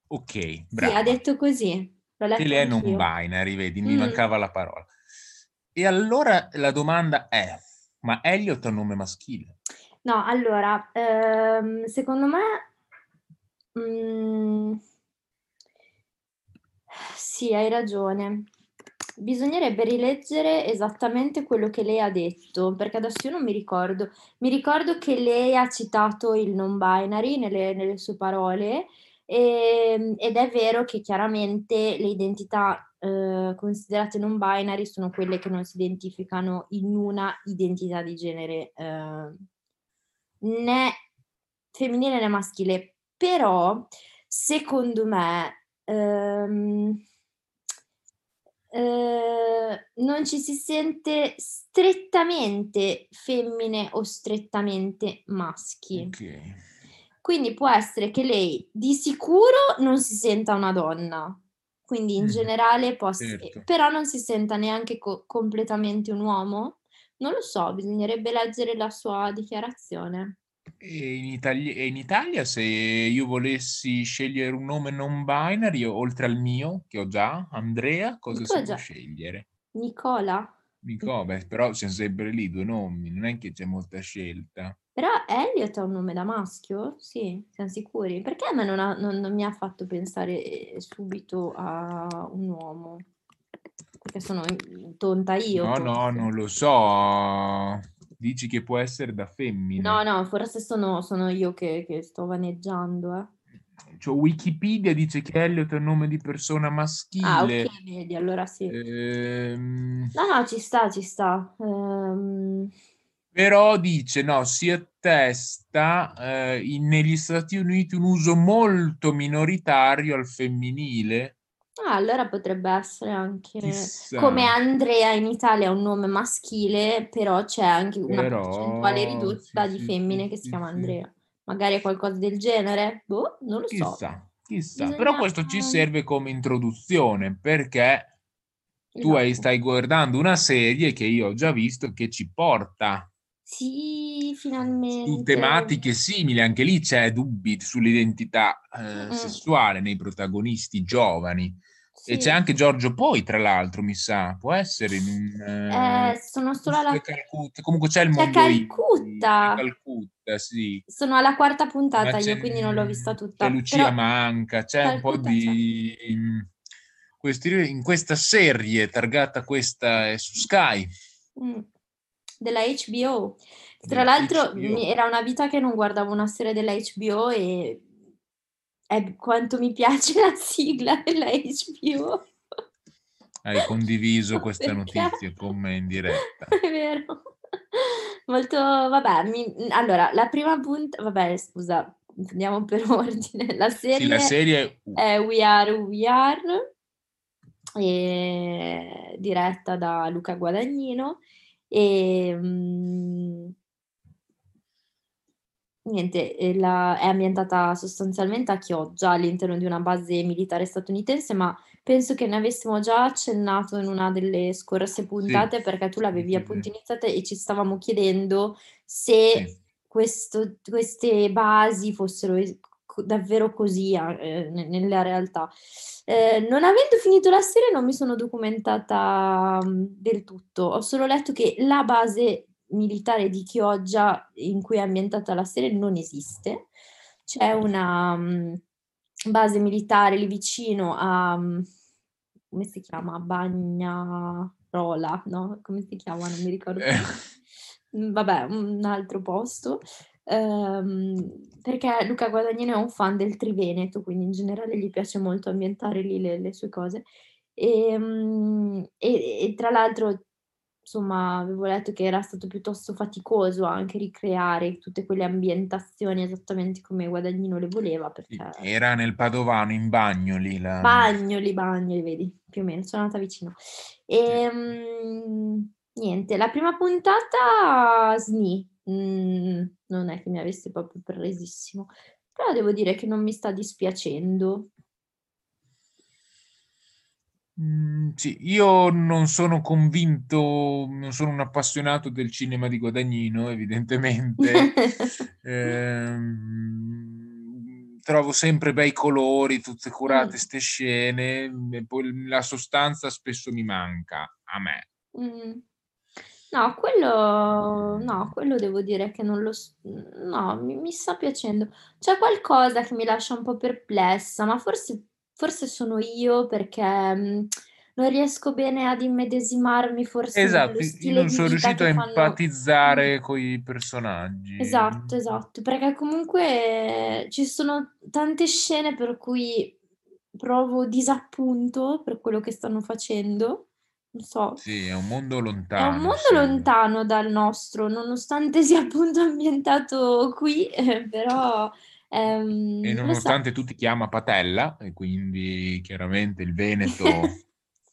Ok, bravo. Sì, ha detto così. E lei è non binary, vedi, mi mm. mancava la parola. E allora la domanda è, ma Elliot è un nome maschile? No, allora, ehm, secondo me, mm, sì, hai ragione. Bisognerebbe rileggere esattamente quello che lei ha detto, perché adesso io non mi ricordo. Mi ricordo che lei ha citato il non binary nelle, nelle sue parole e, ehm, ed è vero che chiaramente le identità eh, considerate non binary sono quelle che non si identificano in una identità di genere eh, né femminile né maschile, però secondo me ehm, eh, non ci si sente strettamente femmine o strettamente maschi. Okay. Quindi può essere che lei di sicuro non si senta una donna, quindi in mm, generale possa, certo. però non si senta neanche co- completamente un uomo non lo so, bisognerebbe leggere la sua dichiarazione. E in, Italia, e in Italia, se io volessi scegliere un nome non binary, oltre al mio, che ho già, Andrea, cosa si può scegliere? Nicola. Nicola, beh, però siamo sempre lì, due nomi, non è che c'è molta scelta. Però Elliot è un nome da maschio? Sì, siamo sicuri. Perché a me non, ha, non, non mi ha fatto pensare subito a un uomo? Perché sono tonta io. No, forse. no, non lo so. Dici che può essere da femmina. No, no, forse sono, sono io che, che, sto vaneggiando. Eh. Cioè, Wikipedia dice che Elliot è un nome di persona maschile. Ah, ok, vedi, allora sì. Ehm... No, no, ci sta, ci sta. Ehm... Però dice, no, si attesta eh, in, negli Stati Uniti un uso molto minoritario al femminile Ah, allora potrebbe essere anche Chissà. come Andrea in Italia è un nome maschile, però c'è anche una però, percentuale ridotta sì, di femmine sì, che si chiama Andrea. Magari è qualcosa del genere? Boh, non lo chissà, so. Chissà, chissà. Però questo ci serve come introduzione perché tu hai, esatto. stai guardando una serie che io ho già visto che ci porta sì, finalmente. Su tematiche simili, anche lì c'è dubbi sull'identità eh, mm. sessuale nei protagonisti giovani. Sì. E c'è anche Giorgio Poi, tra l'altro, mi sa, può essere in un... Eh, sono solo alla... Calcutta. Comunque c'è il c'è mondo... Calcutta. Di... Calcutta, sì. Sono alla quarta puntata io, quindi non l'ho vista tutta. C'è Lucia Però... Manca, c'è Calcutta un po' di... Questi... In questa serie targata questa è su Sky. Mm. Della HBO. Tra l'altro HBO. era una vita che non guardavo una serie della HBO e è quanto mi piace la sigla della HBO. hai condiviso questa notizia con me in diretta. È vero. Molto, vabbè, mi, allora, la prima puntata, vabbè, scusa, andiamo per ordine. La serie, sì, la serie è We Are We Are, e, diretta da Luca Guadagnino e mm, niente, la, è ambientata sostanzialmente a Chioggia all'interno di una base militare statunitense, ma penso che ne avessimo già accennato in una delle scorse puntate sì. perché tu l'avevi appunto iniziata e ci stavamo chiedendo se sì. questo, queste basi fossero davvero così eh, nella realtà. Eh, non avendo finito la serie non mi sono documentata um, del tutto, ho solo letto che la base militare di Chioggia in cui è ambientata la serie non esiste, c'è una um, base militare lì vicino a, um, come si chiama, Bagnarola, no? Come si chiama? Non mi ricordo. Eh. Vabbè, un altro posto. Um, perché Luca Guadagnino è un fan del Triveneto, quindi in generale gli piace molto ambientare lì le, le sue cose. E, um, e, e, tra l'altro, insomma, avevo letto che era stato piuttosto faticoso anche ricreare tutte quelle ambientazioni esattamente come Guadagnino le voleva. Perché... Era nel Padovano, in Bagnoli. La... Bagnoli, Bagnoli, vedi, più o meno, sono andata vicino. E, um, niente, la prima puntata, SNI, Mhmm, non è che mi avesse proprio presissimo, però devo dire che non mi sta dispiacendo. Mhmm, sì, io non sono convinto, non sono un appassionato del cinema di Guadagnino, evidentemente. Ehm, trovo sempre bei colori, tutte curate Mh. 'ste scene, e poi la sostanza spesso mi manca, a me. Mh. No, quello no, quello devo dire che non lo no, mi mi sta piacendo. C'è qualcosa che mi lascia un po' perplessa, ma forse forse sono io perché, mhmm, non riesco bene ad immedesimarmi forse Esatto, io non sono riuscito a fanno empatizzare mh. coi personaggi. Esatto, esatto, perché comunque ci sono tante scene per cui provo disappunto per quello che stanno facendo non so. Sì, è un mondo lontano. È un mondo sì. lontano dal nostro, nonostante sia appunto ambientato qui, eh, però... Ehm, e nonostante so. tu ti chiama Patella, e quindi chiaramente il Veneto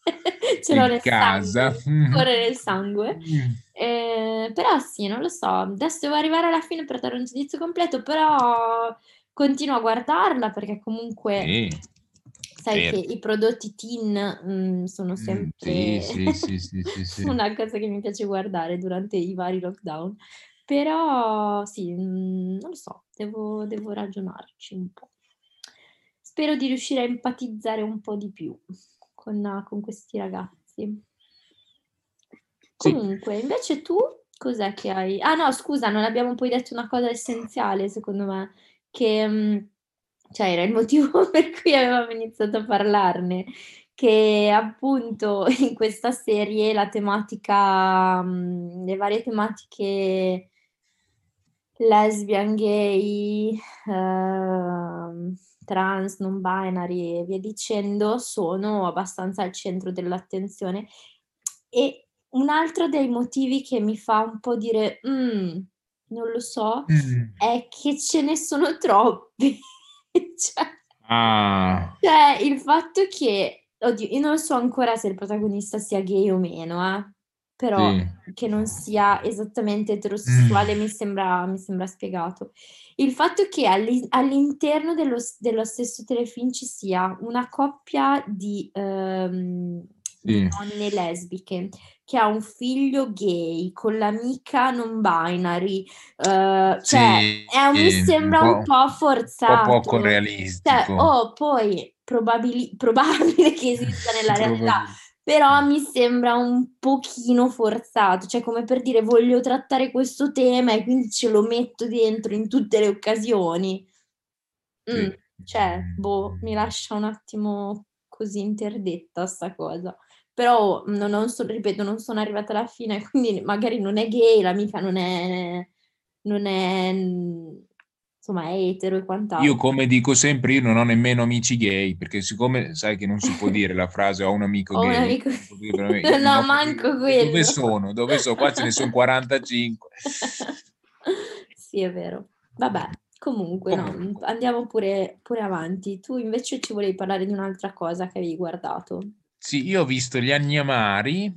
ce l'ho nel casa. sangue, corre nel sangue. Mm. Eh, però sì, non lo so, adesso devo arrivare alla fine per dare un giudizio completo, però continuo a guardarla perché comunque sì sai certo. che i prodotti teen mh, mm, sono sempre mm, sì, sì, sì, una cosa che mi piace guardare durante i vari lockdown. Però sì, mm, non lo so, devo, devo ragionarci un po'. Spero di riuscire a empatizzare un po' di più con, con questi ragazzi. Comunque, invece tu cos'è che hai? Ah no, scusa, non abbiamo poi detto una cosa essenziale, secondo me, che mh, cioè era il motivo per cui avevamo iniziato a parlarne, che appunto in questa serie la tematica, mhmm, le varie tematiche lesbian, gay, ehm, trans, non binary e via dicendo sono abbastanza al centro dell'attenzione. E un altro dei motivi che mi fa un po' dire: "Mhmm, non lo so", Mh. è che ce ne sono troppi. cioè, ah. cioè, il fatto che, oddio, io non so ancora se il protagonista sia gay o meno, eh, però sì. che non sia esattamente eterosessuale mm. mi, sembra, mi, sembra, spiegato. Il fatto che all'interno dello, dello, stesso telefilm ci sia una coppia di, um, sì. di donne lesbiche che ha un figlio gay con l'amica non binary, uh, cioè sì, è, mi sembra un po', un po forzato. Un po' poco realistico. Cioè, oh, poi probabili- probabile che esista nella realtà, però mi sembra un pochino forzato, cioè come per dire voglio trattare questo tema e quindi ce lo metto dentro in tutte le occasioni. Mm. Cioè, boh, mi lascia un attimo così interdetta sta cosa però non, non so, ripeto, non sono arrivata alla fine, quindi magari non è gay, l'amica non è, non è insomma è etero e quant'altro. Io come dico sempre, io non ho nemmeno amici gay, perché siccome sai che non si può dire la frase ho un amico Ho un gay, amico- me- No, manco quello. Dove sono? Dove sono? Qua ce ne sono 45. Sì, è vero. Vabbè, comunque, no, Comunque. andiamo pure, pure avanti. Tu invece ci volevi parlare di un'altra cosa che avevi guardato. Sì, io ho visto Gli Agnamari,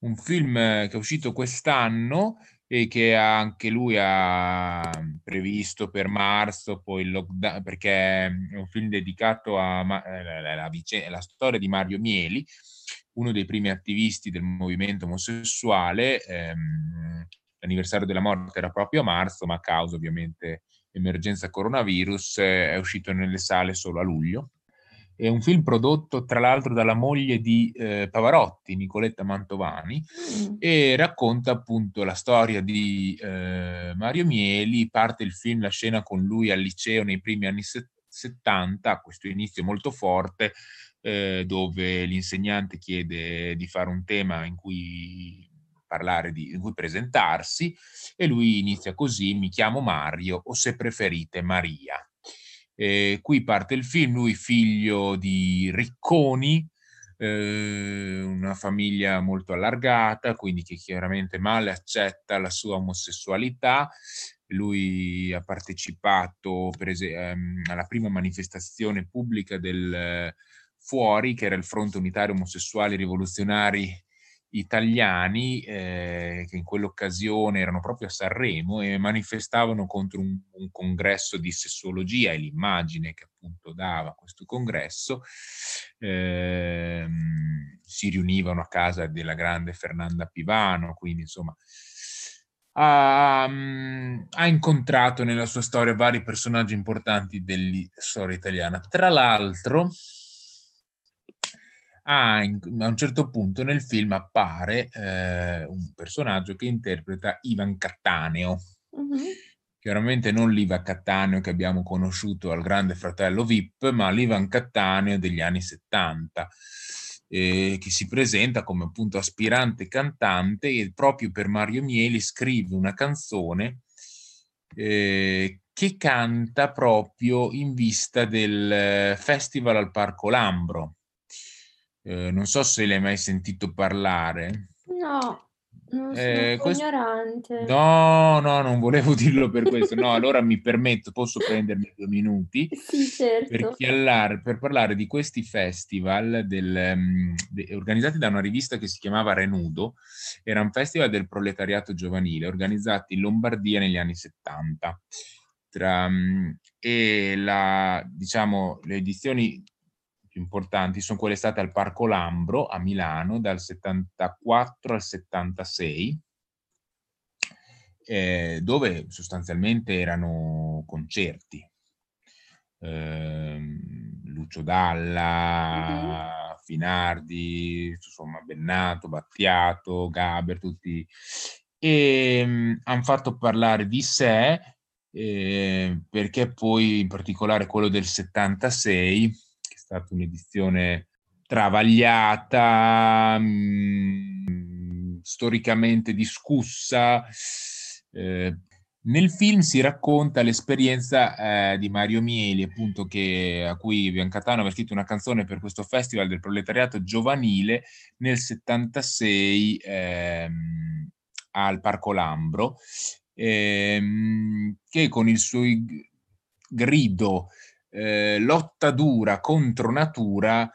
un film eh, che è uscito quest'anno e che anche lui ha previsto per marzo, poi il lockdown, perché è un film dedicato alla la, vice- la storia di Mario Mieli, uno dei primi attivisti del movimento omosessuale. ehm, l'anniversario della morte era proprio a marzo, ma a causa ovviamente emergenza coronavirus eh, è uscito nelle sale solo a luglio. È un film prodotto tra l'altro dalla moglie di eh, Pavarotti, Nicoletta Mantovani, Mm. e racconta appunto la storia di eh, Mario Mieli. Parte il film, la scena con lui al liceo nei primi anni se- 70, questo inizio molto forte, eh, dove l'insegnante chiede di fare un tema in cui parlare di in cui presentarsi e lui inizia così mi chiamo Mario o se preferite Maria e qui parte il film lui figlio di ricconi eh, una famiglia molto allargata quindi che chiaramente male accetta la sua omosessualità. Lui ha partecipato es- ehm, alla prima manifestazione pubblica del eh, Fuori, che era il Fronte Unitario Omosessuali Rivoluzionari Italiani, eh, che in quell'occasione erano proprio a Sanremo e manifestavano contro un, un congresso di sessuologia e l'immagine che appunto dava questo congresso. Ehm, si riunivano a casa della grande Fernanda Pivano, quindi insomma ha, ha incontrato nella sua storia vari personaggi importanti della storia italiana. Tra l'altro, ha in- a un certo punto nel film appare eh, un personaggio che interpreta Ivan Cattaneo. Mhm. Chiaramente non l'Iva Cattaneo che abbiamo conosciuto al Grande Fratello VIP, ma l'Ivan Cattaneo degli anni 70, eh, che si presenta come appunto aspirante cantante e proprio per Mario Mieli scrive una canzone eh, che canta proprio in vista del eh, festival al Parco Lambro. Eh, non so se l'hai mai sentito parlare. No, non sono Eh, un po' questo- ignorante. No, no, non volevo dirlo per questo. No, allora mi permetto, posso prendermi due minuti Sì, certo. per, chiallare- per parlare di questi festival del, mm, de- organizzati da una rivista che si chiamava Renudo. Era un festival del proletariato giovanile organizzati in Lombardia negli anni 70. Tra, mm, e la, diciamo, le edizioni più importanti sono quelle state al Parco Lambro a Milano dal 74 al 76 eh, dove sostanzialmente erano concerti. Ehm, Lucio Dalla, Finardi, insomma Bennato, Battiato, Gaber, tutti. E hanno fatto parlare di sé eh, perché poi in particolare quello del 76, che è stata un'edizione travagliata, mh, storicamente discussa. Eh, nel film si racconta l'esperienza eh, di Mario Mieli, appunto, che, a cui Biancatano aveva scritto una canzone per questo festival del proletariato giovanile nel 76 ehm, al Parco Lambro, ehm, che con il suo grido eh, lotta dura contro natura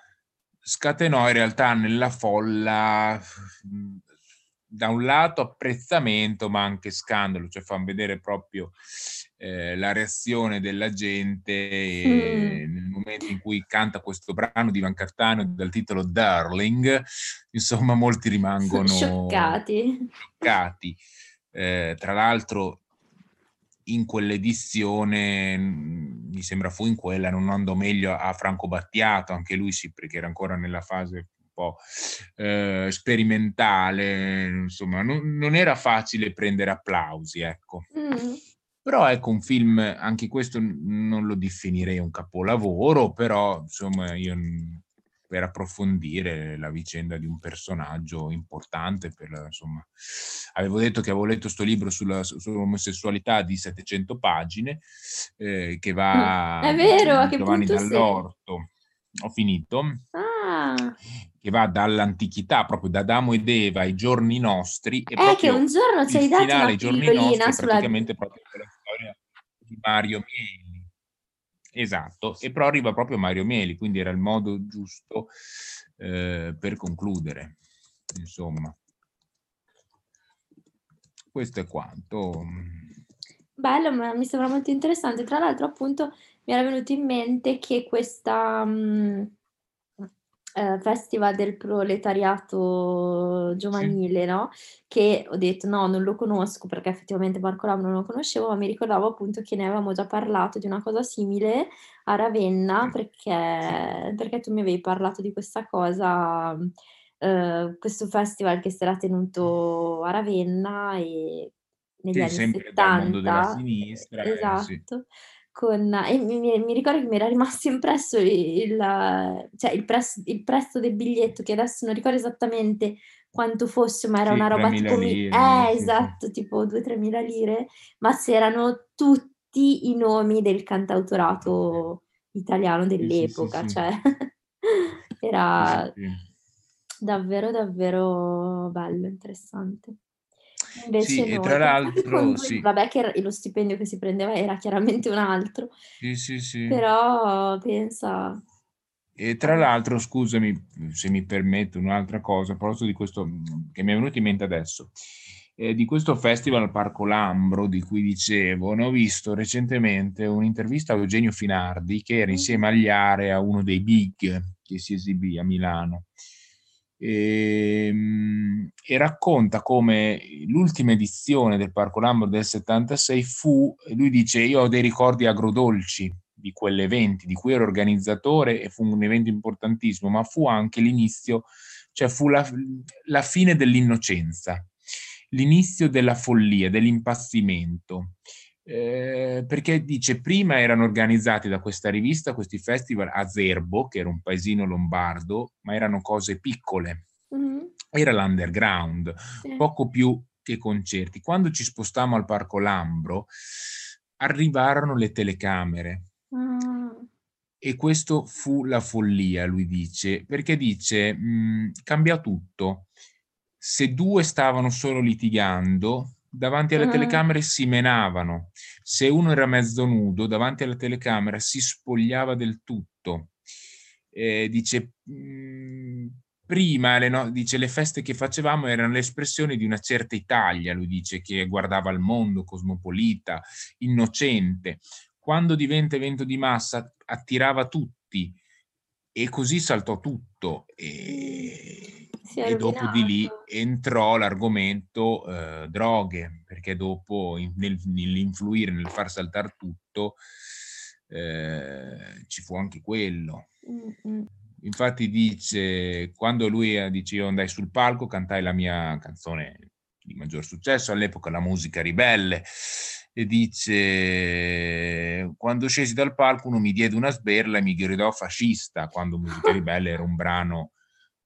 scatenò in realtà nella folla da un lato apprezzamento ma anche scandalo, cioè fanno vedere proprio eh, la reazione della gente e Mm. nel momento in cui canta questo brano di Ivan Cattaneo dal titolo Darling, insomma molti rimangono Scioccati. scioccati. Eh, tra l'altro in quell'edizione, mh, mi sembra fu in quella, non andò meglio a Franco Battiato, anche lui sì, perché era ancora nella fase un po' eh, sperimentale, insomma, non, non era facile prendere applausi, ecco. Mm. Però ecco un film, anche questo non lo definirei un capolavoro, però insomma io per approfondire la vicenda di un personaggio importante. Per, insomma, avevo detto che avevo letto questo libro sulla, sull'omosessualità di 700 pagine, eh, che va... È vero, a che Giovanni dall'Orto. Sei? Ho finito. Ah. Che va dall'antichità, proprio da Adamo ed Eva ai giorni nostri. E eh, che un giorno ci hai dato una giorni nostri, sulla... praticamente proprio la storia di Mario Mieli Esatto, e però arriva proprio Mario Mieli, quindi era il modo giusto eh, per concludere. Insomma, questo è quanto. Bello, ma mi sembra molto interessante. Tra l'altro, appunto, mi era venuto in mente che questa, mh, mm, eh, festival del proletariato giovanile, sì. no? Che ho detto no, non lo conosco perché effettivamente Marco Lam non lo conoscevo, ma mi ricordavo appunto che ne avevamo già parlato di una cosa simile a Ravenna perché, perché tu mi avevi parlato di questa cosa, eh, questo festival che si era tenuto a Ravenna e negli sì, anni sempre 70. dal mondo della sinistra. Esatto. Eh, sì. Con, e mi, mi, ricordo che mi era rimasto impresso il, cioè il, prezzo, il, prezzo del biglietto, che adesso non ricordo esattamente quanto fosse, ma era sì, una roba tipo... Lire, eh, sì, esatto, sì. tipo 2-3 mila lire, ma c'erano tutti i nomi del cantautorato italiano dell'epoca, cioè era davvero davvero bello, interessante. Invece sì, e tra l'altro, sì. vabbè che lo stipendio che si prendeva era chiaramente un altro, Sì, sì, sì. però pensa... E tra l'altro, scusami se mi permetto un'altra cosa, a proposito di questo che mi è venuto in mente adesso, eh, di questo festival al Parco Lambro di cui dicevo, ne ho visto recentemente un'intervista a Eugenio Finardi che era insieme agli Area uno dei big che si esibì a Milano e, ehm, e, racconta come l'ultima edizione del Parco Lambro del 76 fu, lui dice, io ho dei ricordi agrodolci di quell'evento, di cui ero organizzatore e fu un evento importantissimo, ma fu anche l'inizio, cioè fu la, la fine dell'innocenza, l'inizio della follia, dell'impazzimento. Eh, perché dice prima erano organizzati da questa rivista questi festival a Zerbo, che era un paesino lombardo, ma erano cose piccole. Mm-hmm. Era l'underground, sì. poco più che concerti. Quando ci spostammo al Parco Lambro, arrivarono le telecamere. Mm. E questo fu la follia, lui dice, perché dice, mh, mm, cambia tutto. Se due stavano solo litigando, davanti alle uh-huh. telecamere si menavano. Se uno era mezzo nudo, davanti alla telecamera si spogliava del tutto. Eh, dice, mh, mm, prima le, no, dice, le feste che facevamo erano l'espressione di una certa Italia, lui dice, che guardava il mondo, cosmopolita, innocente. Quando diventa evento di massa attirava tutti e così saltò tutto. E e dopo di lì entrò l'argomento eh, droghe, perché dopo in, nel, nell'influire, nel far saltare tutto, eh, ci fu anche quello. Mm-hmm. Infatti dice, quando lui dice io andai sul palco, cantai la mia canzone di maggior successo, all'epoca la musica ribelle, e dice quando scesi dal palco uno mi diede una sberla e mi gridò fascista, quando musica ribelle era un brano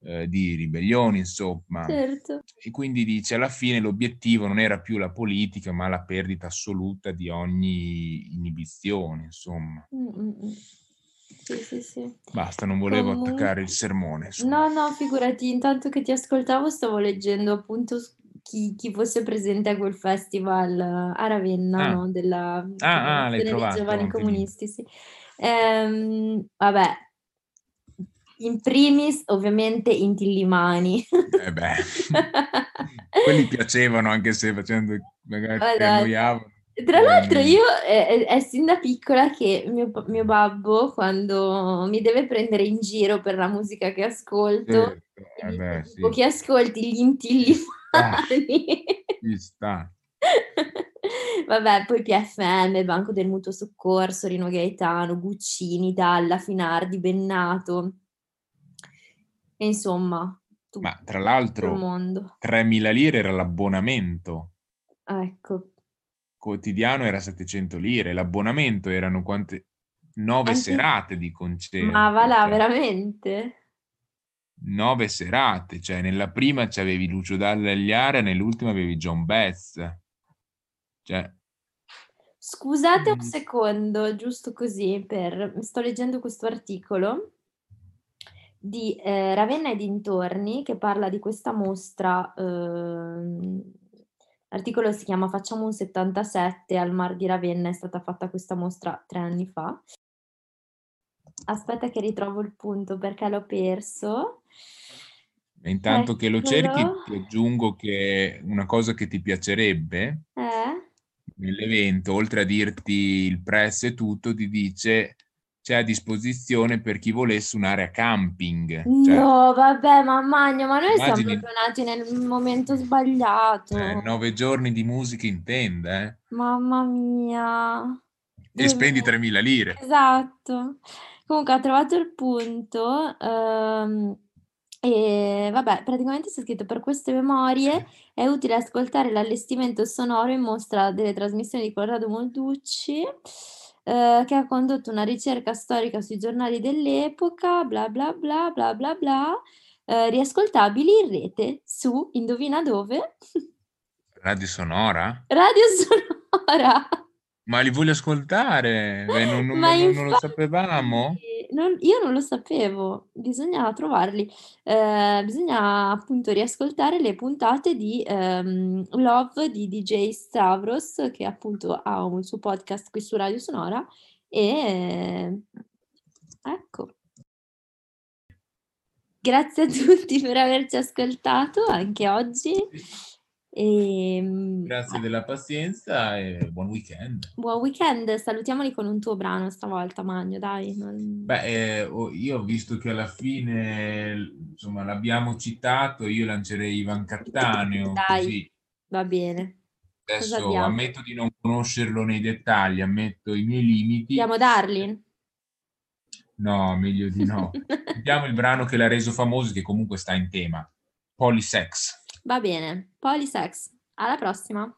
eh, di ribellioni, insomma. Certo. E quindi dice alla fine l'obiettivo non era più la politica, ma la perdita assoluta di ogni inibizione, insomma. Mm-mm. Sì, sì, sì. Basta, non volevo Comun... attaccare il sermone. Insomma. No, no, figurati, intanto che ti ascoltavo stavo leggendo appunto chi, chi fosse presente a quel festival a Ravenna, ah. no? della ah, ah, trovato, giovani comunisti, sì. Ehm, vabbè, in primis, ovviamente, Inti Limani. Eh beh, quelli piacevano anche se facendo magari ti annoiavano. Tra l'altro io è, è, sin da piccola che mio, mio, babbo quando mi deve prendere in giro per la musica che ascolto, certo. eh beh, sì. che ascolti gli intillimani. Ci sta. Vabbè, poi PFM, Banco del Mutuo Soccorso, Rino Gaetano, Guccini, Dalla, Finardi, Bennato. E insomma, Ma tra l'altro, 3.000 lire era l'abbonamento. Ecco. Quotidiano era 700 lire, l'abbonamento erano quante? Nove Anche... serate di concerto. Ma va là, cioè. veramente? nove serate, cioè nella prima c'avevi Lucio Dalla Agliara, nell'ultima avevi John Betts. Cioè, Scusate un secondo, giusto così, per... sto leggendo questo articolo di eh, Ravenna e dintorni che parla di questa mostra. Eh, l'articolo si chiama Facciamo un 77 al Mar di Ravenna, è stata fatta questa mostra tre anni fa. Aspetta che ritrovo il punto perché l'ho perso. intanto Eccolo. che lo cerchi ti aggiungo che una cosa che ti piacerebbe eh? nell'evento, oltre a dirti il press e tutto, ti dice c'è a disposizione per chi volesse un'area camping. Cioè, no, vabbè, mammagno, ma noi immagini, siamo proprio nati nel momento sbagliato. Eh, nove giorni di musica in tenda, eh? Mamma mia. E spendi 3.000 lire. Esatto. Comunque ha trovato il punto. Um, e vabbè, praticamente c'è scritto per queste memorie è utile ascoltare l'allestimento sonoro in mostra delle trasmissioni di Corrado Molducci, eh, che ha condotto una ricerca storica sui giornali dell'epoca, bla bla bla bla bla bla, eh, riascoltabili in rete su, indovina dove? Radio Sonora? Radio Sonora! Ma li voglio ascoltare? Non, non, non, infatti, non, lo sapevamo? io non lo sapevo, bisogna trovarli. Eh, bisogna appunto riascoltare le puntate di ehm, Love di DJ Stavros, che appunto ha un suo podcast qui su Radio Sonora. E ecco. Grazie a tutti per averci ascoltato anche oggi. E, ehm, Grazie ah. della pazienza e buon weekend. Buon weekend, salutiamoli con un tuo brano stavolta, Magno, dai. Non... Beh, eh, io ho visto che alla fine, insomma, l'abbiamo citato, io lancerei Ivan Cattaneo, dai, così. va bene. Adesso ammetto di non conoscerlo nei dettagli, ammetto i miei limiti. Chiamo Darlin? No, meglio di no. Vediamo il brano che l'ha reso famoso, che comunque sta in tema. Polysex. Va bene, Polysex. Alla prossima.